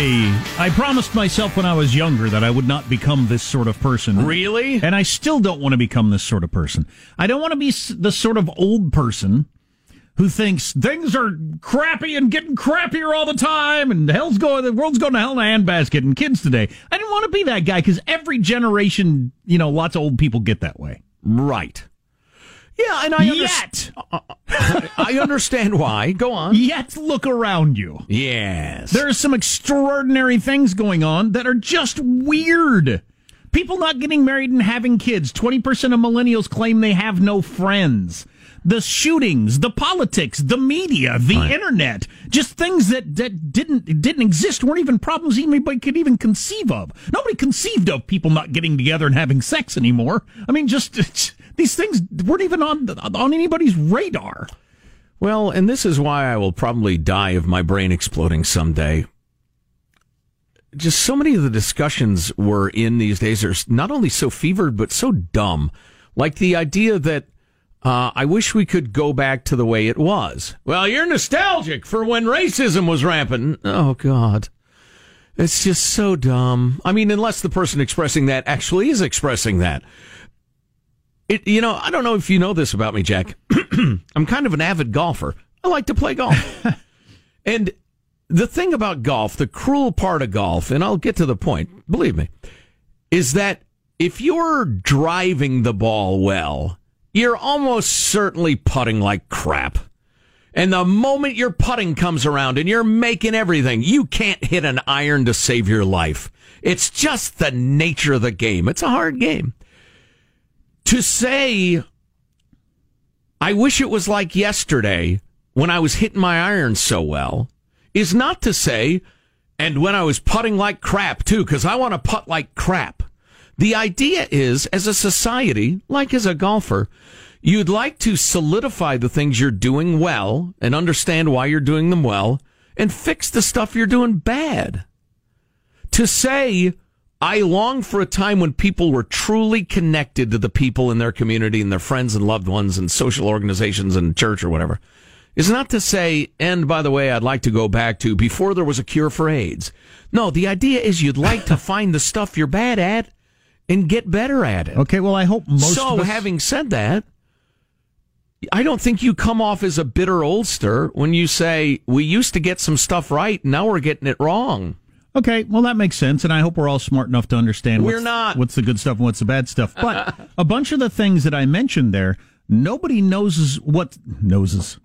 I promised myself when I was younger that I would not become this sort of person. Really? And I still don't want to become this sort of person. I don't want to be the sort of old person who thinks things are crappy and getting crappier all the time and hell's going, the world's going to hell in a handbasket and kids today. I didn't want to be that guy because every generation, you know, lots of old people get that way. Right. Yeah, and I yet uh, uh, I understand why. Go on. Yet look around you. Yes, there are some extraordinary things going on that are just weird. People not getting married and having kids. Twenty percent of millennials claim they have no friends. The shootings, the politics, the media, the right. internet, just things that, that didn't didn't exist, weren't even problems anybody could even conceive of. Nobody conceived of people not getting together and having sex anymore. I mean, just these things weren't even on on anybody's radar. Well, and this is why I will probably die of my brain exploding someday. Just so many of the discussions we're in these days are not only so fevered, but so dumb. Like the idea that uh, I wish we could go back to the way it was. Well, you're nostalgic for when racism was rampant. Oh, God. It's just so dumb. I mean, unless the person expressing that actually is expressing that. It, you know, I don't know if you know this about me, Jack. I'm kind of an avid golfer. I like to play golf. and the thing about golf, the cruel part of golf, and I'll get to the point, believe me, is that if you're driving the ball well, you're almost certainly putting like crap. And the moment your putting comes around and you're making everything, you can't hit an iron to save your life. It's just the nature of the game. It's a hard game to say, I wish it was like yesterday when I was hitting my irons so well, is not to say, and when I was putting like crap too, because I want to putt like crap. The idea is, as a society, like as a golfer, you'd like to solidify the things you're doing well and understand why you're doing them well and fix the stuff you're doing bad. To say, I long for a time when people were truly connected to the people in their community and their friends and loved ones and social organizations and church or whatever. Is not to say, and by the way, I'd like to go back to before there was a cure for AIDS. No, the idea is you'd like to find the stuff you're bad at and get better at it. Okay, well, I hope most so, us... having said that, I don't think you come off as a bitter oldster when you say we used to get some stuff right, now we're getting it wrong. Okay, well that makes sense, and I hope we're all smart enough to understand. We're what's, not. What's the good stuff and what's the bad stuff? But a bunch of the things that I mentioned there, nobody knows what noses.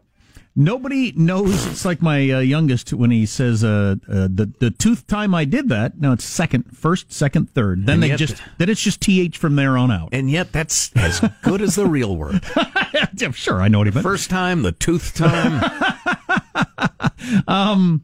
Nobody knows. It's like my uh, youngest when he says uh, uh, the the tooth time I did that. Now it's second, first, second, third. Then And they yet- just then it's just th from there on out. And yet, that's as good as the real word. Yeah, sure, I know what he meant. First time, the tooth time. Um,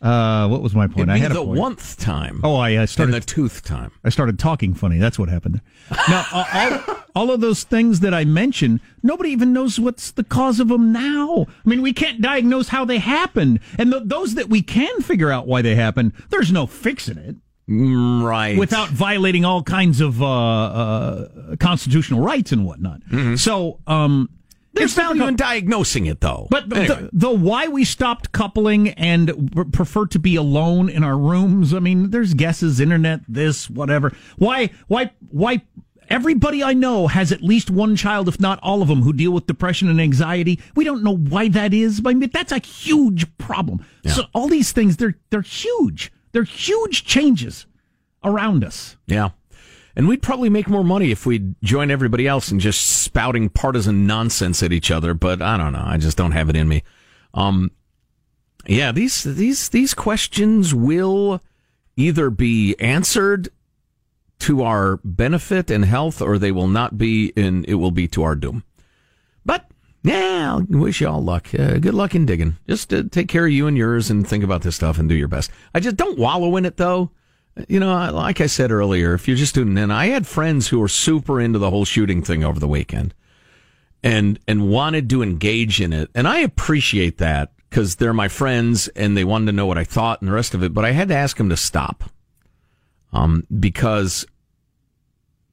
uh, what was my point? I had a the point. time. Oh, I uh, started and the tooth time. I started talking funny. That's what happened. Now, all, all, all of those things that I mentioned, nobody even knows what's the cause of them now. I mean, we can't diagnose how they happened. And th- those that we can figure out why they happen, there's no fixing it Mm, Right. without violating all kinds of uh, uh, constitutional rights and whatnot. So, um, There's it's not value in diagnosing it, though. but the, Anyway. the, the why we stopped coupling and prefer to be alone in our rooms. I mean, there's guesses, internet, this, whatever. Why, why, why? Everybody I know has at least one child, if not all of them, who deal with depression and anxiety. We don't know why that is, but I mean, that's a huge problem. So all these things, they're they're huge. They're huge changes around us. Yeah. And we'd probably make more money if we'd join everybody else in just spouting partisan nonsense at each other, but I don't know. I just don't have it in me. Um, yeah, these, these, these questions will either be answered to our benefit and health or they will not be and it will be to our doom. But yeah, I wish you all luck. Uh, good luck in digging. Just uh, take care of you and yours and think about this stuff and do your best. I just don't wallow in it though. You know, like I said earlier, if you're just tuning in, I had friends who were super into the whole shooting thing over the weekend and and wanted to engage in it. And I appreciate that because they're my friends and they wanted to know what I thought and the rest of it. But I had to ask them to stop um, because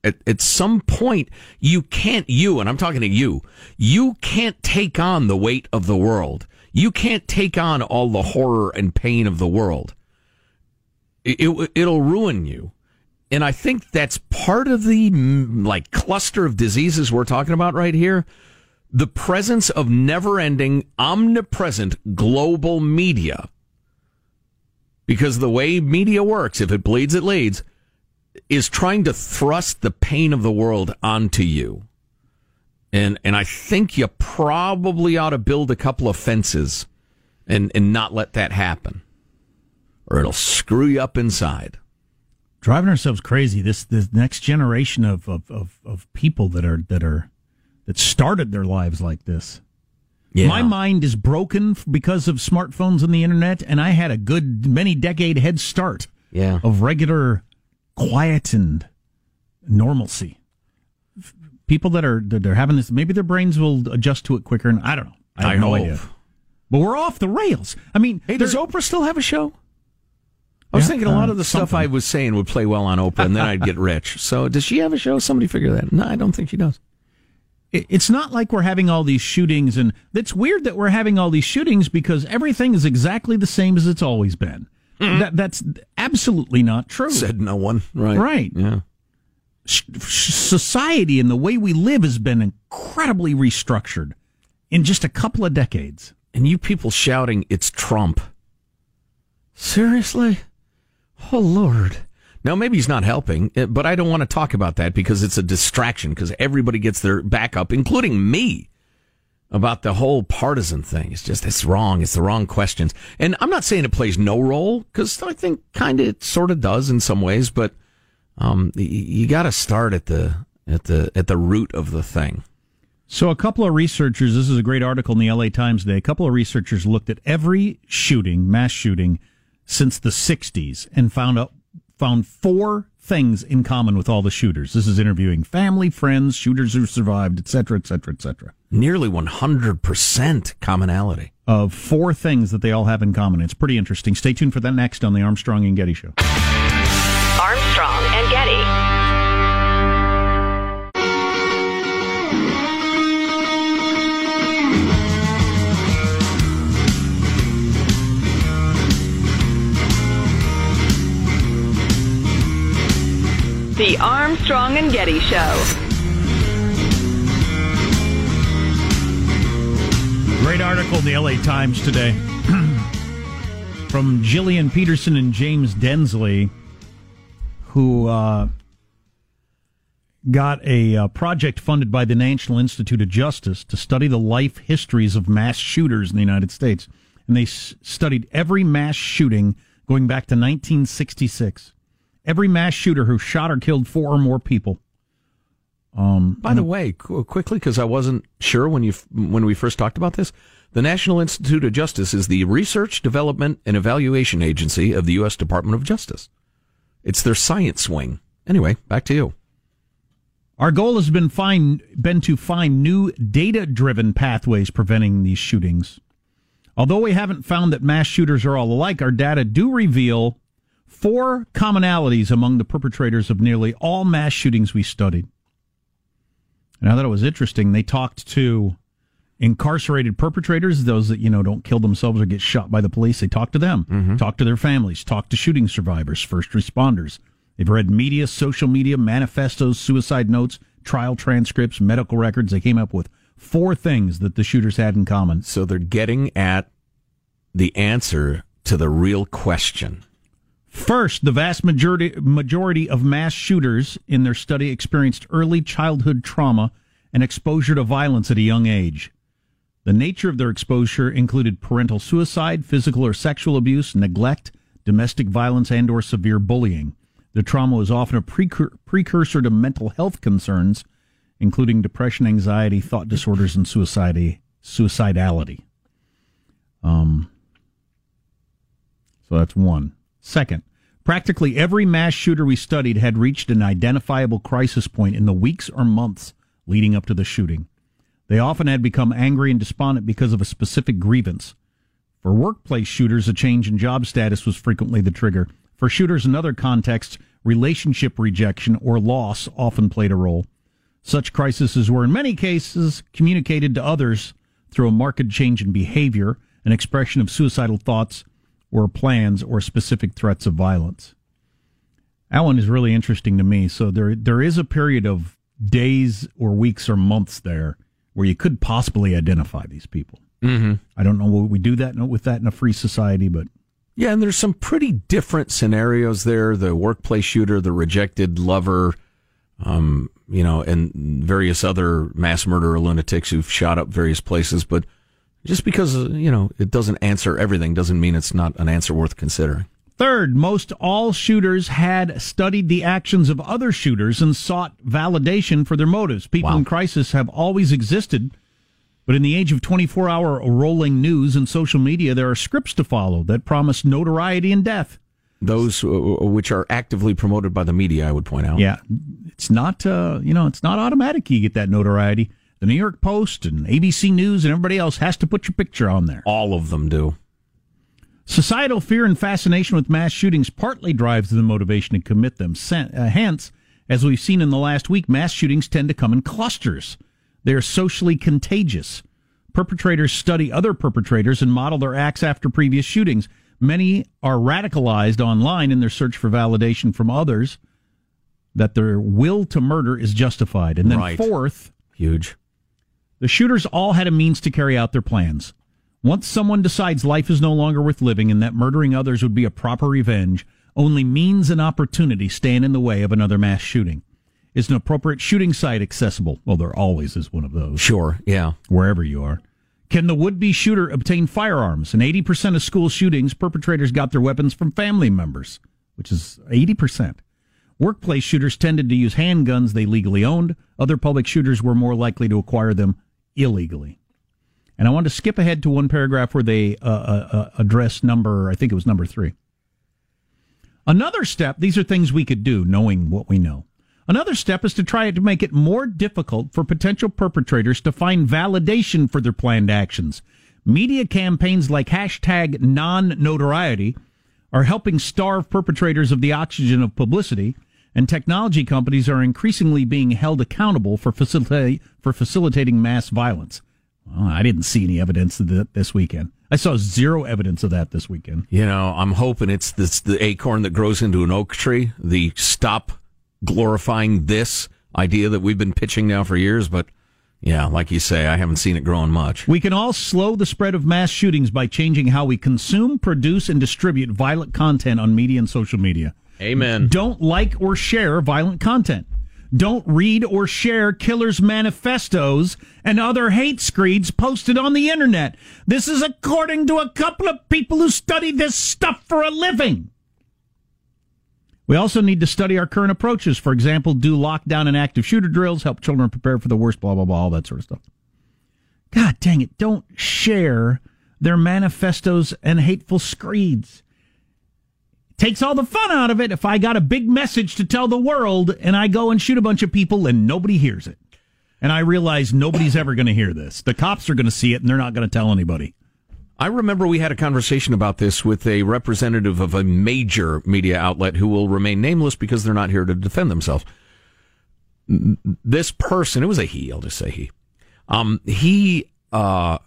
at, at some point you can't you and i'm talking to you you can't take on the weight of the world you can't take on all the horror and pain of the world it, it, it'll ruin you and i think that's part of the mm, like cluster of diseases we're talking about right here the presence of never-ending omnipresent global media because the way media works if it bleeds it leads is trying to thrust the pain of the world onto you. And and I think you probably ought to build a couple of fences and and not let that happen. Or it'll screw you up inside. driving ourselves crazy. This this next generation of, of, of, of people that are that are that started their lives like this. Yeah. My mind is broken because of smartphones and the internet, and I had a good many decade head start Yeah. of regular quiet and normalcy. People that are that are having this, maybe their brains will adjust to it quicker, and I don't know. I have I no hope. idea. But we're off the rails. I mean, Hey, does Oprah still have a show? I was Yeah, thinking a lot uh, of the stuff something. I was saying would play well on Oprah, and then I'd get rich. So, does she have a show? Somebody figure that. No, I don't think she does. it- it's not like we're having all these shootings and it's weird that we're having all these shootings because everything is exactly the same as it's always been that, that's absolutely not true Said no one. Right. Right. Yeah. Society and the way we live has been incredibly restructured in just a couple of decades and you people shouting it's Trump. Seriously? Oh Lord. Now maybe he's not helping, eh, but I don't want to talk about that because it's a distraction because everybody gets their back up, including me, about the whole partisan thing. It's just it's wrong. It's the wrong questions. And I'm not saying it plays no role because I think kind of it sort of does in some ways, but um, you got to start at the at the at the root of the thing. so a couple of researchers this is a great article in the la times today a couple of researchers looked at every shooting mass shooting since the 60s and found out found four things in common with all the shooters this is interviewing family friends shooters who survived etc etc etc Nearly 100% commonality. of four things that they all have in common. It's pretty interesting. Stay tuned for that next on the Armstrong and Getty Show. The Armstrong and Getty Show. Great article in the LA Times today from Jillian Peterson and James Densley, who uh, got a uh, project funded by the National Institute of Justice to study the life histories of mass shooters in the United States. And they s- studied every mass shooting going back to 1966. Every mass shooter who shot or killed four or more people. Um, By the way, qu- quickly, because I wasn't sure when you f- when we first talked about this, the National Institute of Justice is the research, development, and evaluation agency of the U.S. Department of Justice. It's their science wing. Anyway, back to you. Our goal has been find been to find new data-driven pathways preventing these shootings. Although we haven't found that mass shooters are all alike, our data do reveal four commonalities among the perpetrators of nearly all mass shootings we studied. And I thought it was interesting. They talked to incarcerated perpetrators, those that, you know, don't kill themselves or get shot by the police. They talked to them, mm-hmm. talked to their families, talked to shooting survivors, first responders. They've read media, social media, manifestos, suicide notes, trial transcripts, medical records. They came up with four things that the shooters had in common. So they're getting at the answer to the real question. First, the vast majority majority of mass shooters in their study experienced early childhood trauma and exposure to violence at a young age. The nature of their exposure included parental suicide, physical or sexual abuse, neglect, domestic violence, and or severe bullying. The trauma was often a precur- precursor to mental health concerns, including depression, anxiety, thought disorders, and suicide- suicidality. Um, so that's one. Second, practically every mass shooter we studied had reached an identifiable crisis point in the weeks or months leading up to the shooting. They often had become angry and despondent because of a specific grievance. For workplace shooters, a change in job status was frequently the trigger. For shooters in other contexts, relationship rejection or loss often played a role. Such crises were in many cases communicated to others through a marked change in behavior, an expression of suicidal thoughts or plans or specific threats of violence. That one is really interesting to me. So there there is a period of days or weeks or months there where you could possibly identify these people. Mm-hmm. I don't know what we do that with that in a free society, but Yeah, and there's some pretty different scenarios there. The workplace shooter, the rejected lover, um, you know, and various other mass murderer lunatics who've shot up various places. But just because, uh, you know, it doesn't answer everything doesn't mean it's not an answer worth considering. Third, most all shooters had studied the actions of other shooters and sought validation for their motives. People in crisis have always existed, but in the age of 24 hour rolling news and social media, there are scripts to follow that promise notoriety and death. Those uh, which are actively promoted by the media, I would point out. Yeah, it's not, uh, you know, it's not automatic you get that notoriety. The New York Post and ABC News and everybody else has to put your picture on there. All of them do. Societal fear and fascination with mass shootings partly drives the motivation to commit them. Uh, hence, as we've seen in the last week, mass shootings tend to come in clusters. They are socially contagious. Perpetrators study other perpetrators and model their acts after previous shootings. Many are radicalized online in their search for validation from others that their will to murder is justified. And then, Right. fourth, Huge. The shooters all had a means to carry out their plans. Once someone decides life is no longer worth living and that murdering others would be a proper revenge, only means and opportunity stand in the way of another mass shooting. Is an appropriate shooting site accessible? Well, there always is one of those. Sure, yeah. Wherever you are. Can the would be shooter obtain firearms? In 80% of school shootings, perpetrators got their weapons from family members, which is 80%. Workplace shooters tended to use handguns they legally owned. Other public shooters were more likely to acquire them illegally. And I want to skip ahead to one paragraph where they uh, uh, uh, address number, I think it was number three. Another step, these are things we could do knowing what we know. Another step is to try to make it more difficult for potential perpetrators to find validation for their planned actions. Media campaigns like hashtag non notoriety are helping starve perpetrators of the oxygen of publicity, and technology companies are increasingly being held accountable for, facilita- for facilitating mass violence. Well, I didn't see any evidence of that this weekend. I saw zero evidence of that this weekend. You know, I'm hoping it's this the acorn that grows into an oak tree. The stop glorifying this idea that we've been pitching now for years, but yeah, like you say, I haven't seen it growing much. We can all slow the spread of mass shootings by changing how we consume, produce, and distribute violent content on media and social media. Amen. Don't like or share violent content. Don't read or share killers' manifestos and other hate screeds posted on the internet. This is according to a couple of people who study this stuff for a living. We also need to study our current approaches. For example, do lockdown and active shooter drills, help children prepare for the worst, blah, blah, blah, all that sort of stuff. God dang it. Don't share their manifestos and hateful screeds. Takes all the fun out of it if I got a big message to tell the world and I go and shoot a bunch of people and nobody hears it. And I realize nobody's ever going to hear this. The cops are going to see it and they're not going to tell anybody. I remember we had a conversation about this with a representative of a major media outlet who will remain nameless because they're not here to defend themselves. This person, it was a he, I'll just say he. Um, he uh,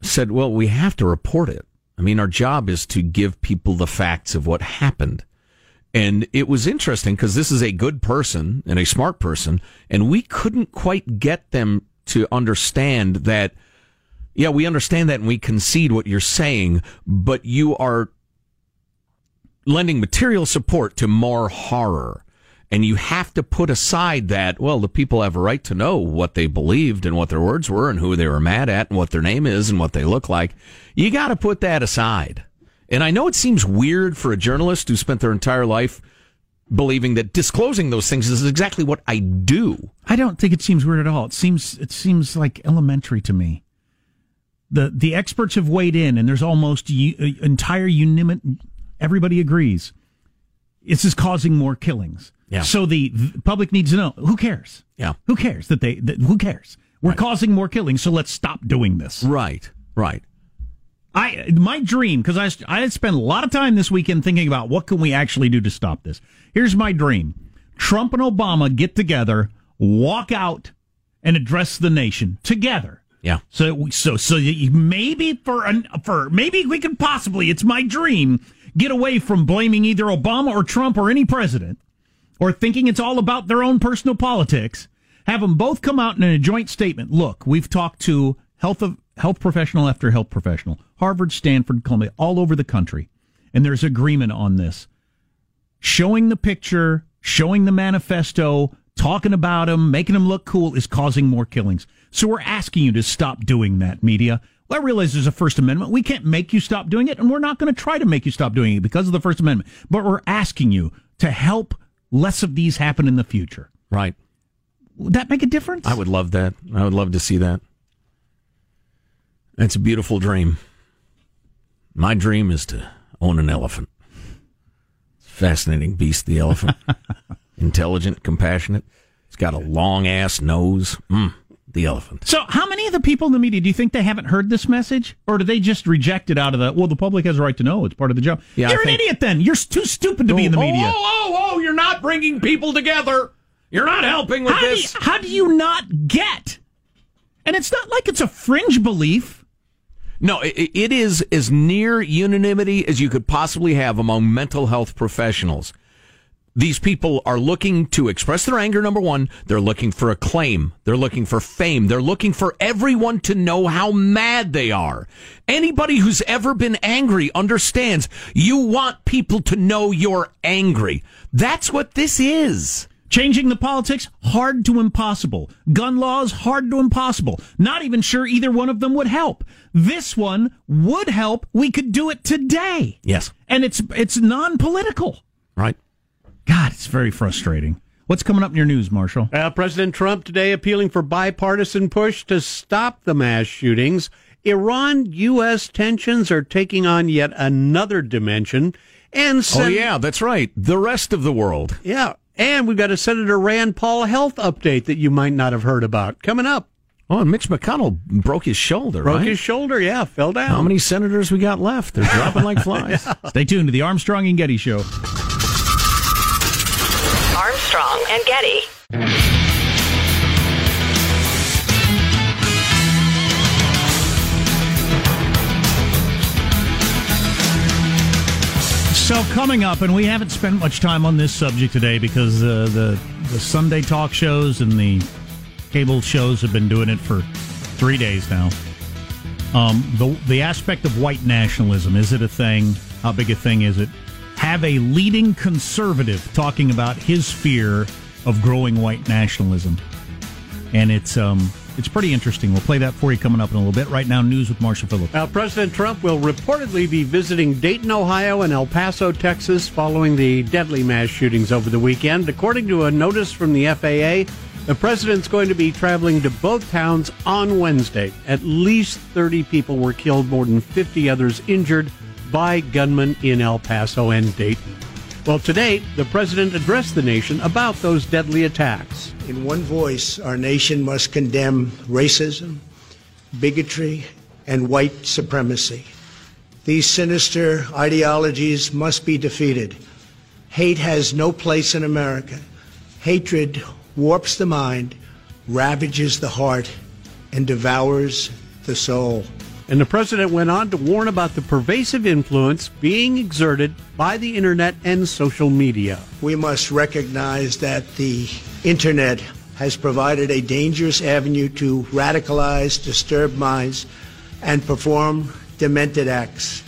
said, Well, we have to report it. I mean, our job is to give people the facts of what happened. And it was interesting because this is a good person and a smart person, and we couldn't quite get them to understand that, yeah, we understand that and we concede what you're saying, but you are lending material support to more horror. And you have to put aside that, well, the people have a right to know what they believed and what their words were and who they were mad at and what their name is and what they look like. You got to put that aside. And I know it seems weird for a journalist who spent their entire life believing that disclosing those things is exactly what I do. I don't think it seems weird at all. It seems it seems like elementary to me. The the experts have weighed in and there's almost u- uh, entire unanimity everybody agrees. This is causing more killings. Yeah. So the, public needs to know. Who cares? Yeah. Who cares that they? That, who cares? We're right. causing more killings, so let's stop doing this. Right. Right. I my dream because I I spent a lot of time this weekend thinking about what can we actually do to stop this. Here's my dream: Trump and Obama get together, walk out, and address the nation together. Yeah. So so so maybe for an, for maybe we can possibly it's my dream get away from blaming either Obama or Trump or any president or thinking it's all about their own personal politics, have them both come out in a joint statement. Look, we've talked to health of, health professional after health professional, Harvard, Stanford, Columbia, all over the country, and there's agreement on this. Showing the picture, showing the manifesto, talking about them, making them look cool is causing more killings. So we're asking you to stop doing that, media. Well, I realize there's a First Amendment. We can't make you stop doing it, and we're not going to try to make you stop doing it because of the First Amendment. But we're asking you to help less of these happen in the future. Right. Would that make a difference? I would love that. I would love to see that. It's a beautiful dream. My dream is to own an elephant. It's a fascinating beast, the elephant. Intelligent, compassionate. It's got a long ass nose. Mm, the elephant. So, how many of the people in the media do you think they haven't heard this message, or do they just reject it out of the? Well, the public has a right to know. It's part of the job. Yeah, you're I an think... idiot. Then you're too stupid to oh, be in the oh, media. Oh, oh, oh! You're not bringing people together. You're not helping with how this. Do you, how do you not get? And it's not like it's a fringe belief. No, it, it is as near unanimity as you could possibly have among mental health professionals. These people are looking to express their anger, number one. They're looking for acclaim. They're looking for fame. They're looking for everyone to know how mad they are. Anybody who's ever been angry understands you want people to know you're angry. That's what this is. Changing the politics, hard to impossible. Gun laws, hard to impossible. Not even sure either one of them would help. This one would help. We could do it today. Yes. And it's it's non-political. Right. God, it's very frustrating. What's coming up in your news, Marshall? Uh, President Trump today appealing for bipartisan push to stop the mass shootings. Iran U.S. tensions are taking on yet another dimension. And Sen- oh, yeah, that's right. The rest of the world. Yeah. And we've got a Senator Rand Paul health update that you might not have heard about coming up. Oh, and Mitch McConnell broke his shoulder, broke right? his shoulder, yeah, fell down. How many senators we got left? They're dropping like flies. yeah. Stay tuned to the Armstrong and Getty Show. Armstrong and Getty. So, Coming up, and we haven't spent much time on this subject today because uh, the the Sunday talk shows and the cable shows have been doing it for three days now. Um, the the aspect of white nationalism is it a thing? How big a thing is it? Have a leading conservative talking about his fear of growing white nationalism, and it's um it's pretty interesting. We'll play that for you coming up in a little bit. Right now, news with Marshall Phillips. Now, President Trump will reportedly be visiting Dayton, Ohio, and El Paso, Texas, following the deadly mass shootings over the weekend. According to a notice from the FAA, the president's going to be traveling to both towns on Wednesday. At least 30 people were killed, more than 50 others injured by gunmen in El Paso and Dayton. Well, today, the president addressed the nation about those deadly attacks. In one voice, our nation must condemn racism, bigotry, and white supremacy. These sinister ideologies must be defeated. Hate has no place in America. Hatred warps the mind, ravages the heart, and devours the soul. And the president went on to warn about the pervasive influence being exerted by the internet and social media. We must recognize that the internet has provided a dangerous avenue to radicalize disturbed minds and perform demented acts.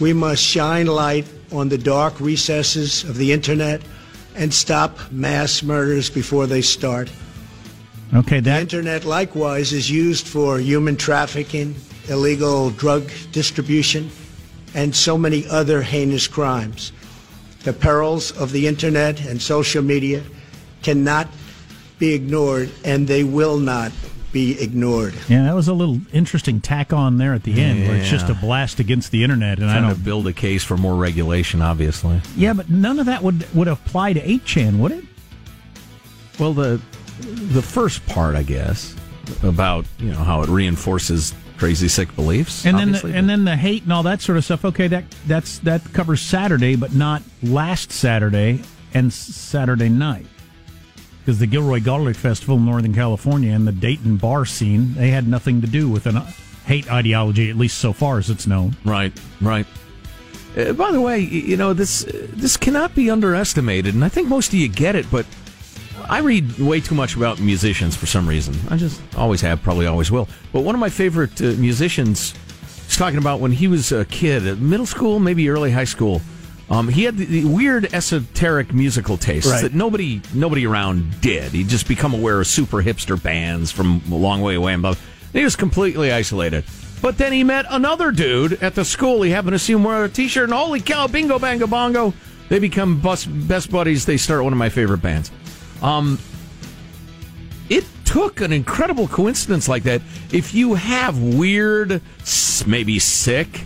We must shine light on the dark recesses of the internet and stop mass murders before they start. Okay, that the internet likewise is used for human trafficking, illegal drug distribution, and so many other heinous crimes. The perils of the internet and social media cannot be ignored, and they will not be ignored. Yeah, that was a little interesting tack on there at the end, where it's just a blast against the internet. And Trying I to don't. build a case for more regulation, obviously. Yeah, but none of that would would apply to 8chan, would it? Well, the the first part, I guess, about you know how it reinforces crazy sick beliefs, And then the, and then the hate and all that sort of stuff. Okay, that that's that covers Saturday, but not last Saturday and Saturday night. Because the Gilroy Garlic Festival in Northern California and the Dayton bar scene, they had nothing to do with an uh, hate ideology, at least so far as it's known. Right, right. Uh, by the way, you know this uh, this cannot be underestimated, and I think most of you get it. But I read way too much about musicians for some reason. I just always have, probably always will. But one of my favorite uh, musicians is talking about when he was a kid, middle school, maybe early high school. Um, he had the, the weird esoteric musical tastes Right. that nobody nobody around did. He'd just become aware of super hipster bands from a long way away and blah. He was completely isolated. But then he met another dude at the school. He happened to see him wear a T-shirt, and holy cow, bingo, bango, bongo! They become bus, best buddies. They start one of my favorite bands. Um, it took an incredible coincidence like that. If you have weird, maybe sick,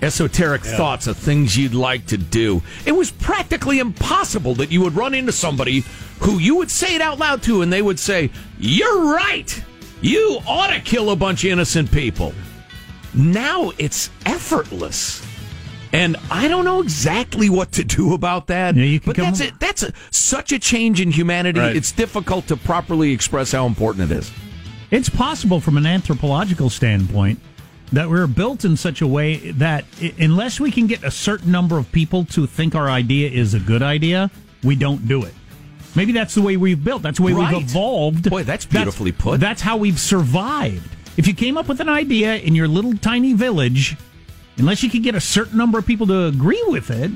esoteric thoughts of things you'd like to do, it was practically impossible that you would run into somebody who you would say it out loud to, and they would say, "You're right. You ought to kill a bunch of innocent people." Now it's effortless. And I don't know exactly what to do about that. Yeah, but that's it. That's a, such a change in humanity. Right. It's difficult to properly express how important it is. It's possible from an anthropological standpoint that we're built in such a way that unless we can get a certain number of people to think our idea is a good idea, we don't do it. Maybe that's the way we've built. That's the way Right. we've evolved. Boy, that's beautifully put. That's how we've survived. If you came up with an idea in your little tiny village, unless you could get a certain number of people to agree with it,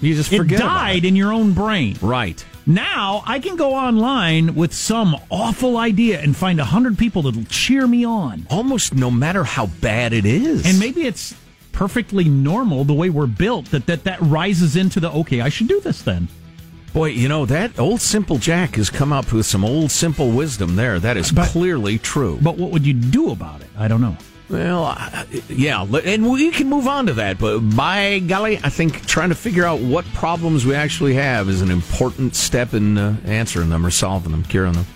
You just it forget about died in your own brain. Right. Now I can go online with some awful idea and find a hundred people that'll cheer me on. Almost no matter how bad it is. And maybe it's perfectly normal the way we're built that that, that rises into the okay, I should do this then. Boy, you know, that old Simple Jack has come up with some old simple wisdom there. That is But- clearly true. But what would you do about it? I don't know. Well, I- yeah, and we can move on to that. But by golly, I think trying to figure out what problems we actually have is an important step in uh, answering them or solving them, curing them.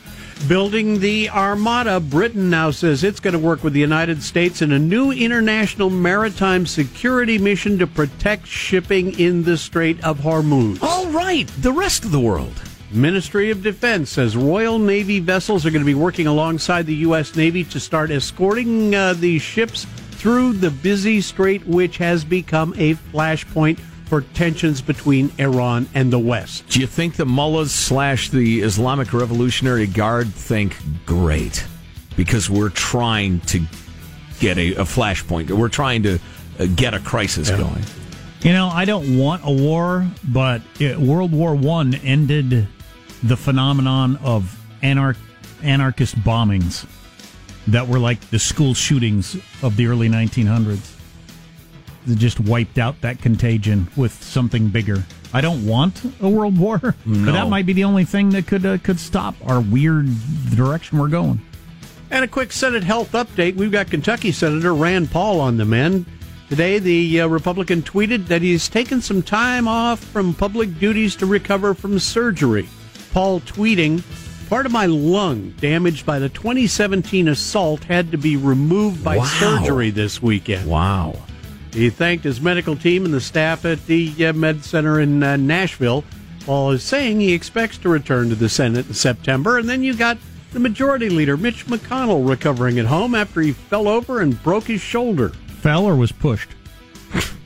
Building the Armada, Britain now says it's going to work with the United States in a new international maritime security mission to protect shipping in the Strait of Hormuz. All right, the rest of the world. Ministry of Defense says Royal Navy vessels are going to be working alongside the U.S. Navy to start escorting uh, these ships through the busy strait, which has become a flashpoint for tensions between Iran and the West. Do you think the mullahs slash the Islamic Revolutionary Guard think great because we're trying to get a, a flashpoint? We're trying to uh, get a crisis yeah. going. You know, I don't want a war, but it, World War One ended the phenomenon of anarch, anarchist bombings that were like the school shootings of the early 1900s. They just wiped out that contagion with something bigger. I don't want a world war, no. but that might be the only thing that could uh, could stop our weird direction we're going. And a quick Senate health update. We've got Kentucky Senator Rand Paul on the mend. Today, the uh, Republican tweeted that he's taken some time off from public duties to recover from surgery. Paul tweeting, Part of my lung damaged by the 2017 assault had to be removed by wow. surgery this weekend. Wow. He thanked his medical team and the staff at the uh, Med Center in uh, Nashville. Paul is saying he expects to return to the Senate in September. And then you got the majority leader, Mitch McConnell, recovering at home after he fell over and broke his shoulder fell or was pushed?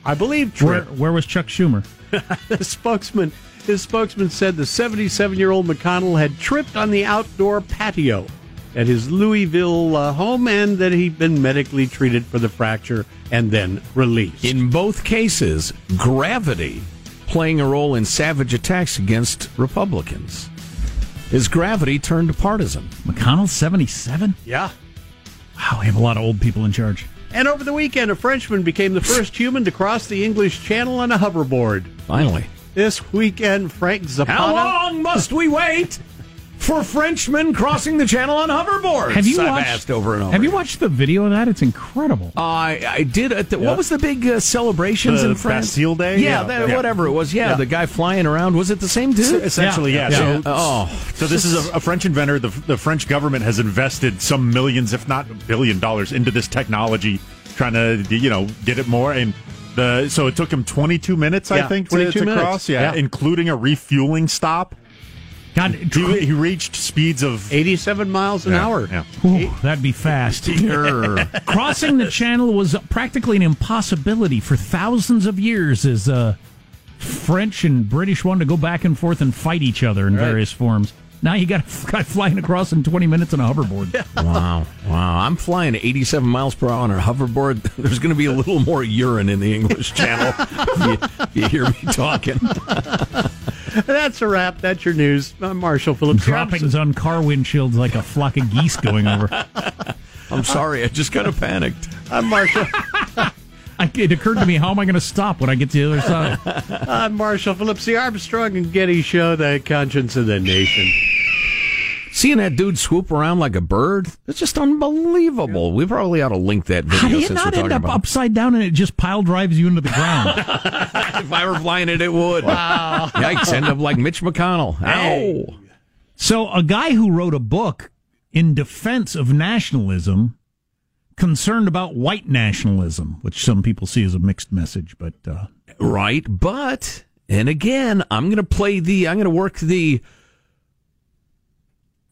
I believe Where, where was Chuck Schumer? the spokesman his spokesman said the 77 year old McConnell had tripped on the outdoor patio at his Louisville uh, home and that he'd been medically treated for the fracture and then released. In both cases, gravity playing a role in savage attacks against Republicans. Is gravity turned to partisan? McConnell 77? Yeah. Wow, we have a lot of old people in charge. And over the weekend, a Frenchman became the first human to cross the English Channel on a hoverboard. Finally. This weekend, Frank Zapata. How long must we wait? for Frenchmen crossing the channel on hoverboards. Have you I've watched, over and over. Have you watched the video of that? It's incredible. Uh, I I did. At the, yeah. What was the big uh, celebrations the in France? Bastille Day. Yeah, yeah. yeah, whatever it was. Yeah, the guy flying around. Was it the same dude? Essentially, yeah. So, oh, so this is a, a, French inventor. The, the French government has invested some millions, if not a billion dollars, into this technology, trying to you know get it more and. The, so it took him 22 minutes, I think, to, to cross. Yeah, including a refueling stop. God, he, he, reached speeds of 87 miles an yeah, hour. Yeah. Ooh, that'd be fast. Crossing the channel was practically an impossibility for thousands of years as uh, French and British wanted to go back and forth and fight each other in right. various forms. Now you got a guy flying across in 20 minutes on a hoverboard. wow. Wow. I'm flying at 87 miles per hour on a hoverboard. There's going to be a little more urine in the English Channel if you, you hear me talking. That's a wrap. That's your news. I'm Marshall Phillips. Droppings on car windshields like a flock of geese going over. I'm sorry. I just kind of panicked. I'm Marshall. It occurred to me, how am I going to stop when I get to the other side? I'm Marshall Phillips, the Armstrong and Getty Show, the conscience of the nation. Seeing that dude swoop around like a bird, it's just unbelievable. We probably ought to link that video. How do you not end up about. upside down and it just pile drives you into the ground? if I were flying it, it would. Wow. Yikes, end up like Mitch McConnell. Ow. So, a guy who wrote a book in defense of nationalism, concerned about white nationalism, which some people see as a mixed message, but. Uh, right, but, and again, I'm going to play the, I'm going to work the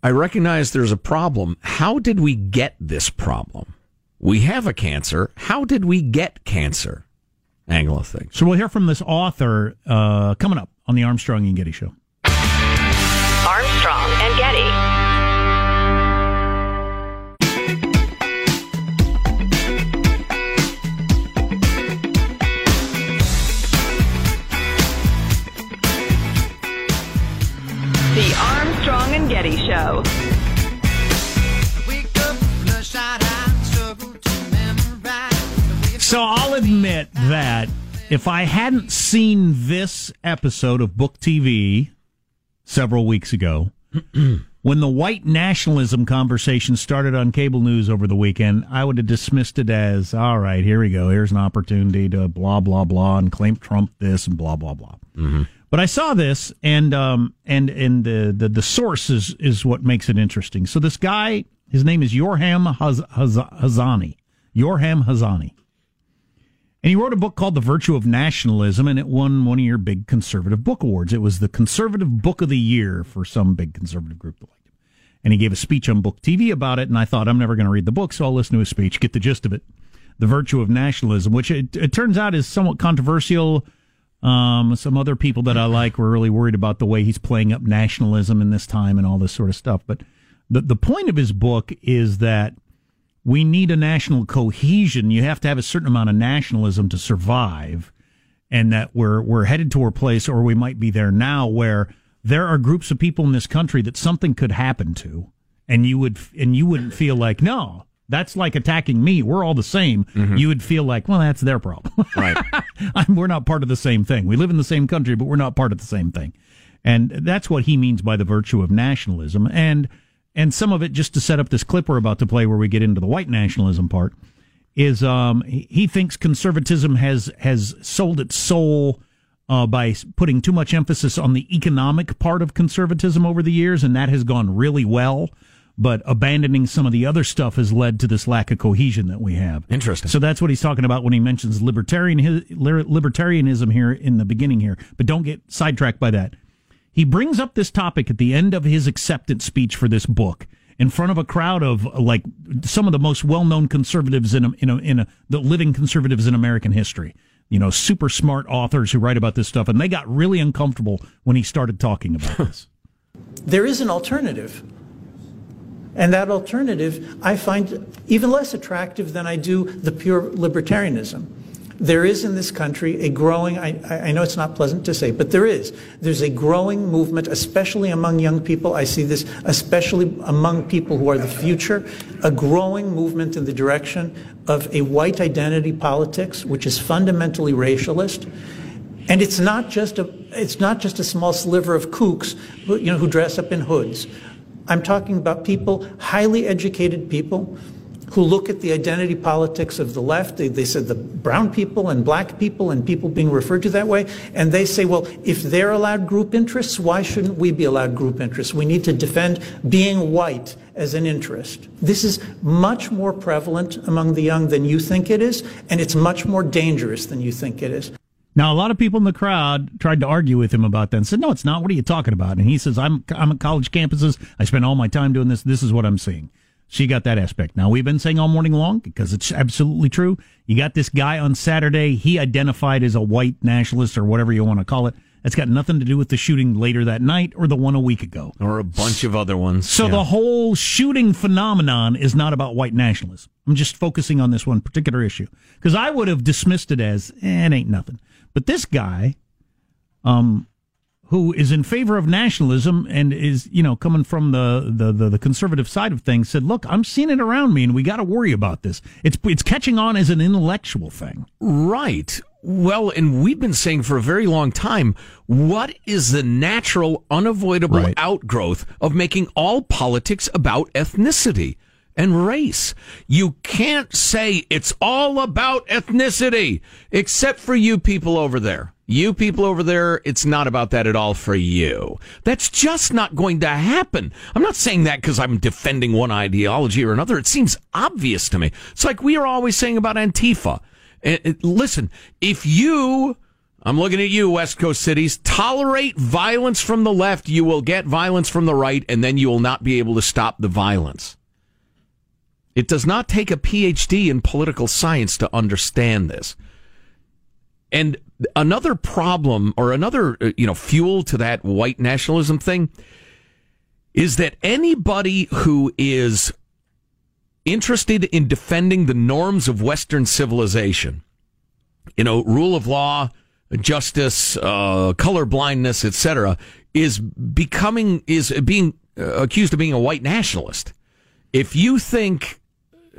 I recognize there's a problem. How did we get this problem? We have a cancer. How did we get cancer? Angle of things. So we'll hear from this author uh, coming up on the Armstrong and Getty Show. Armstrong Show. So I'll admit that if I hadn't seen this episode of Book TV several weeks ago, when the white nationalism conversation started on cable news over the weekend, I would have dismissed it as, all right, here we go. Here's an opportunity to blah, blah, blah, and claim Trump this and blah, blah, blah. Mm-hmm. But I saw this, and um, and and the, the the source is is what makes it interesting. So this guy, his name is Yoram Haz, Haz, Hazony. Yoram Hazony. And he wrote a book called The Virtue of Nationalism, and it won one of your big conservative book awards. It was the conservative book of the year for some big conservative group that liked him. And he gave a speech on Book TV about it, and I thought, I'm never going to read the book, so I'll listen to his speech, get the gist of it. The Virtue of Nationalism, which it, it turns out is somewhat controversial Um, some other people that I like were really worried about the way he's playing up nationalism in this time and all this sort of stuff. But the the point of his book is that we need a national cohesion. You have to have a certain amount of nationalism to survive, and that we're we're headed to a place, or we might be there now, where there are groups of people in this country that something could happen to, and you would and you wouldn't feel like no. That's like attacking me. We're all the same. You would feel like, well, that's their problem. Right. We're not part of the same thing. We live in the same country, but we're not part of the same thing. And that's what he means by the virtue of nationalism. And and some of it, just to set up this clip we're about to play, where we get into the white nationalism part, is um, he he thinks conservatism has has sold its soul uh, by putting too much emphasis on the economic part of conservatism over the years, and that has gone really well. But abandoning some of the other stuff has led to this lack of cohesion that we have. Interesting. So that's what he's talking about when he mentions libertarian libertarianism here in the beginning here. But don't get sidetracked by that. He brings up this topic at the end of his acceptance speech for this book in front of a crowd of like some of the most well-known conservatives in a, in a, in a, the living conservatives in American history. You know, super smart authors who write about this stuff, and they got really uncomfortable when he started talking about this. There is an alternative. And that alternative I find even less attractive than I do the pure libertarianism. There is in this country a growing, I, I know it's not pleasant to say, but there is. There's a growing movement, especially among young people. I see this especially among people who are the future, a growing movement in the direction of a white identity politics, which is fundamentally racialist. And it's not just a, it's not just a small sliver of kooks, you know, who dress up in hoods. I'm talking about people, highly educated people, who look at the identity politics of the left. They, they said the brown people and black people and people being referred to that way. And they say, well, if they're allowed group interests, why shouldn't we be allowed group interests? We need to defend being white as an interest. This is much more prevalent among the young than you think it is, and it's much more dangerous than you think it is. Now, a lot of people in the crowd tried to argue with him about that and said, no, it's not. What are you talking about? And he says, I'm, I'm at college campuses. I spend all my time doing this. This is what I'm seeing. She got that aspect. Now, we've been saying all morning long, because it's absolutely true. You got this guy on Saturday. He identified as a white nationalist or whatever you want to call it. That's got nothing to do with the shooting later that night or the one a week ago. Or a bunch of other ones. So Yeah. the whole shooting phenomenon is not about white nationalism. I'm just focusing on this one particular issue because I would have dismissed it as eh, it ain't nothing. But this guy, um, who is in favor of nationalism and is you know coming from the the the, the conservative side of things, said, "Look, I'm seeing it around me, and we got to worry about this. It's it's catching on as an intellectual thing." Right. Well, and we've been saying for a very long time, what is the natural, unavoidable outgrowth of making all politics about ethnicity and race? You can't say it's all about ethnicity, except for you people over there. You people over there, it's not about that at all for you. That's just not going to happen. I'm not saying that because I'm defending one ideology or another. It seems obvious to me. It's like we are always saying about Antifa. And, and listen, if you, I'm looking at you, West Coast cities, tolerate violence from the left, you will get violence from the right, and then you will not be able to stop the violence. It does not take a PhD in political science to understand this. And another problem or another, uh, you know, fuel to that white nationalism thing is that anybody who is interested in defending the norms of Western civilization, you know, rule of law, justice, uh, color blindness, etc., is becoming is being uh, accused of being a white nationalist. If you think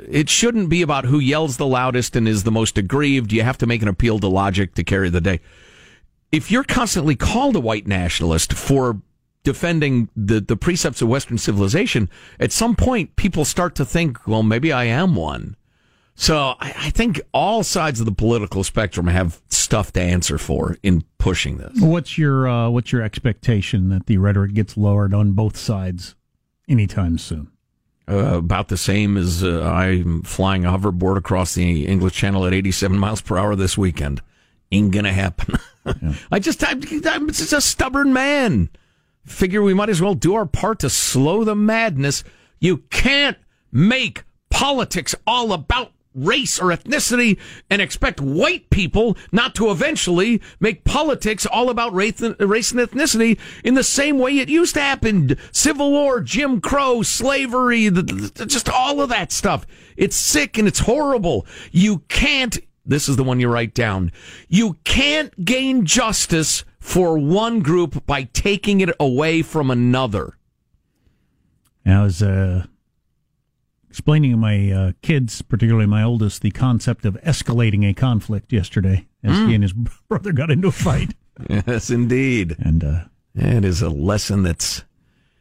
it shouldn't be about who yells the loudest and is the most aggrieved, you have to make an appeal to logic to carry the day. If you're constantly called a white nationalist for defending the, the precepts of Western civilization, at some point people start to think, well, maybe I am one. So I, I think all sides of the political spectrum have stuff to answer for in pushing this. What's your uh, what's your expectation that the rhetoric gets lowered on both sides anytime soon? Uh, about the same as uh, I'm flying a hoverboard across the English Channel at 87 miles per hour this weekend. Ain't gonna happen. I just, I'm, I'm just a stubborn man. Figure we might as well do our part to slow the madness. You can't make politics all about race or ethnicity and expect white people not to eventually make politics all about race and, ethnicity in the same way it used to happen. Civil War, Jim Crow, slavery, just all of that stuff. It's sick and it's horrible. You can't, this is the one you write down. You can't gain justice for one group by taking it away from another. I was uh, explaining to my uh, kids, particularly my oldest, the concept of escalating a conflict yesterday as Mm. he and his brother got into a fight. Yes, indeed. And uh, it is a lesson that's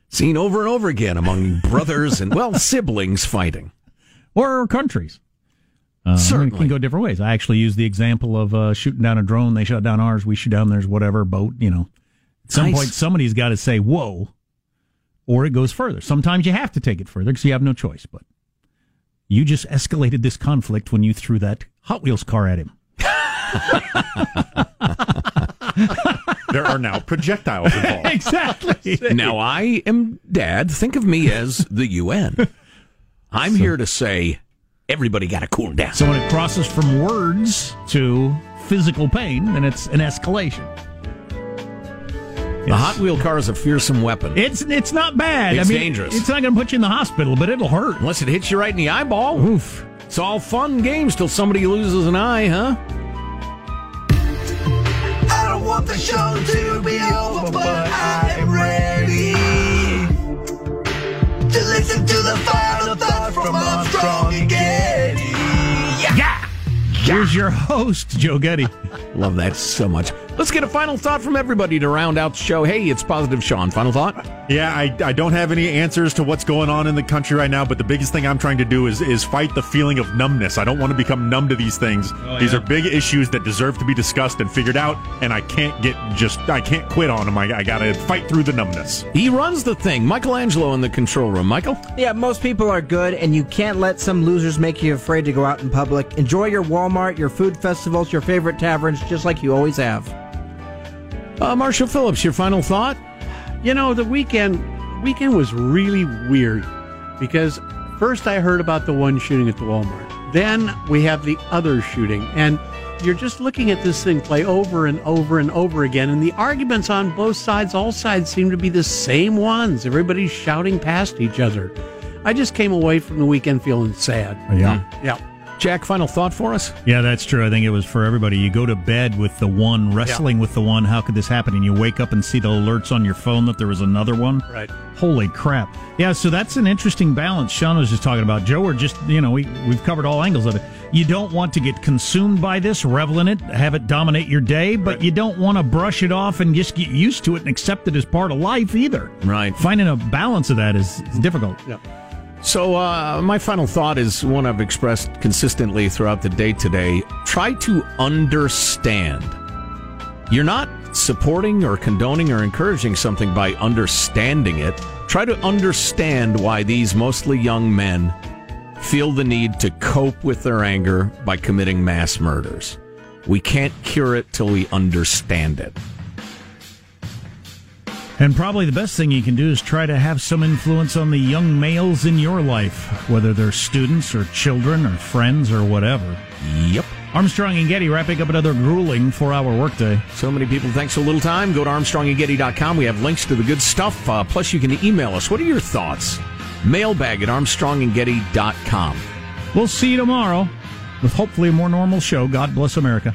seen over and over again among brothers and, well, siblings fighting. Or countries. Uh, Certainly. It can go different ways. I actually use the example of uh, shooting down a drone. They shot down ours. We shoot down theirs, whatever, boat, you know. At some Nice. point, somebody's got to say, whoa, or it goes further. Sometimes you have to take it further because you have no choice. But you just escalated this conflict when you threw that Hot Wheels car at him. there are now projectiles involved. exactly. Now, I am dad. Think of me as the UN. I'm here to say everybody got to cool down. So when it crosses from words to physical pain, then it's an escalation. The Hot Wheel car is a fearsome weapon. It's it's not bad. It's I mean, dangerous. It's not going to put you in the hospital, but it'll hurt. Unless it hits you right in the eyeball. Oof. It's all fun games till somebody loses an eye, huh? I don't want the show to be over, but I am ready to listen to the final thought from Armstrong and Getty. Yeah. Here's your host, Joe Getty. Love that so much. Let's get a final thought from everybody to round out the show. Hey, it's Positive Sean. Final thought? Yeah, I, I don't have any answers to what's going on in the country right now, but the biggest thing I'm trying to do is is fight the feeling of numbness. I don't want to become numb to these things. Oh, these yeah. are big issues that deserve to be discussed and figured out, and I can't get just I can't quit on them. I, I got to fight through the numbness. He runs the thing. Michelangelo in the control room. Michael? Yeah, most people are good, and you can't let some losers make you afraid to go out in public. Enjoy your Walmart, your food festivals, your favorite taverns, just like you always have. Uh, Marshall Phillips, your final thought? You know, the weekend weekend was really weird because first I heard about the one shooting at the Walmart. Then we have the other shooting and you're just looking at this thing play over and over and over again and the arguments on both sides all sides seem to be the same ones. Everybody's shouting past each other. I just came away from the weekend feeling sad. Yeah. Yeah. Jack, final thought for us? Yeah, that's true. I think it was for everybody. You go to bed with the one, wrestling with the one. How could this happen? And you wake up and see the alerts on your phone that there was another one. Right. Holy crap. Yeah, so that's an interesting balance Sean was just talking about. Joe, we're just, you know, we, we've covered all angles of it. You don't want to get consumed by this, revel in it, have it dominate your day, but you don't want to brush it off and just get used to it and accept it as part of life either. Right. Finding a balance of that is, is difficult. Yeah. So, uh, my final thought is one I've expressed consistently throughout the day today. Try to understand. You're not supporting or condoning or encouraging something by understanding it. Try to understand why these mostly young men feel the need to cope with their anger by committing mass murders. We can't cure it till we understand it. And probably the best thing you can do is try to have some influence on the young males in your life, whether they're students or children or friends or whatever. Yep. Armstrong and Getty wrapping up another grueling four hour workday. So many people, thanks so little time. Go to ArmstrongandGetty.com. We have links to the good stuff. Uh, plus, you can email us. What are your thoughts? Mailbag at ArmstrongandGetty.com. We'll see you tomorrow with hopefully a more normal show. God bless America.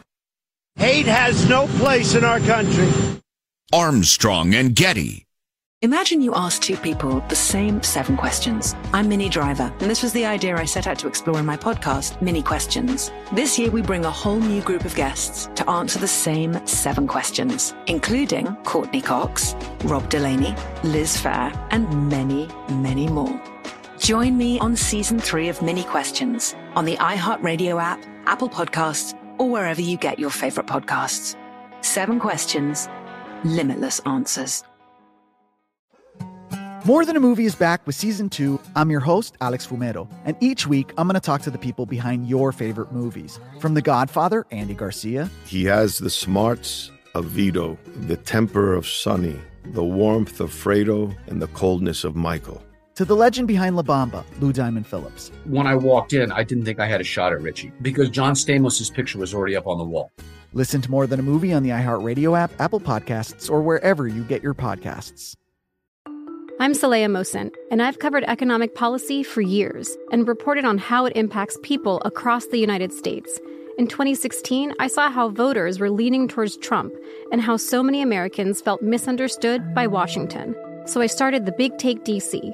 Hate has no place in our country. Armstrong and Getty. Imagine you ask two people the same seven questions. I'm Minnie Driver, and this was the idea I set out to explore in my podcast, Minnie Questions. This year, we bring a whole new group of guests to answer the same seven questions, including Courteney Cox, Rob Delaney, Liz Phair, and many, many more. Join me on season three of Minnie Questions on the iHeartRadio app, Apple Podcasts, or wherever you get your favorite podcasts. Seven questions, limitless answers. More Than a Movie is back with season two. I'm your host, Alex Fumero, and each week I'm going to talk to the people behind your favorite movies. From The Godfather, Andy Garcia, He has the smarts of Vito, the temper of Sonny, the warmth of Fredo, and the coldness of Michael. To the legend behind La Bamba, Lou Diamond Phillips. When I walked in, I didn't think I had a shot at Richie because John Stamos' picture was already up on the wall. Listen to More Than a Movie on the iHeartRadio app, Apple Podcasts, or wherever you get your podcasts. I'm Saleha Mohsin, and I've covered economic policy for years and reported on how it impacts people across the United States. In 2016, I saw how voters were leaning towards Trump and how so many Americans felt misunderstood by Washington. So I started the Big Take DC.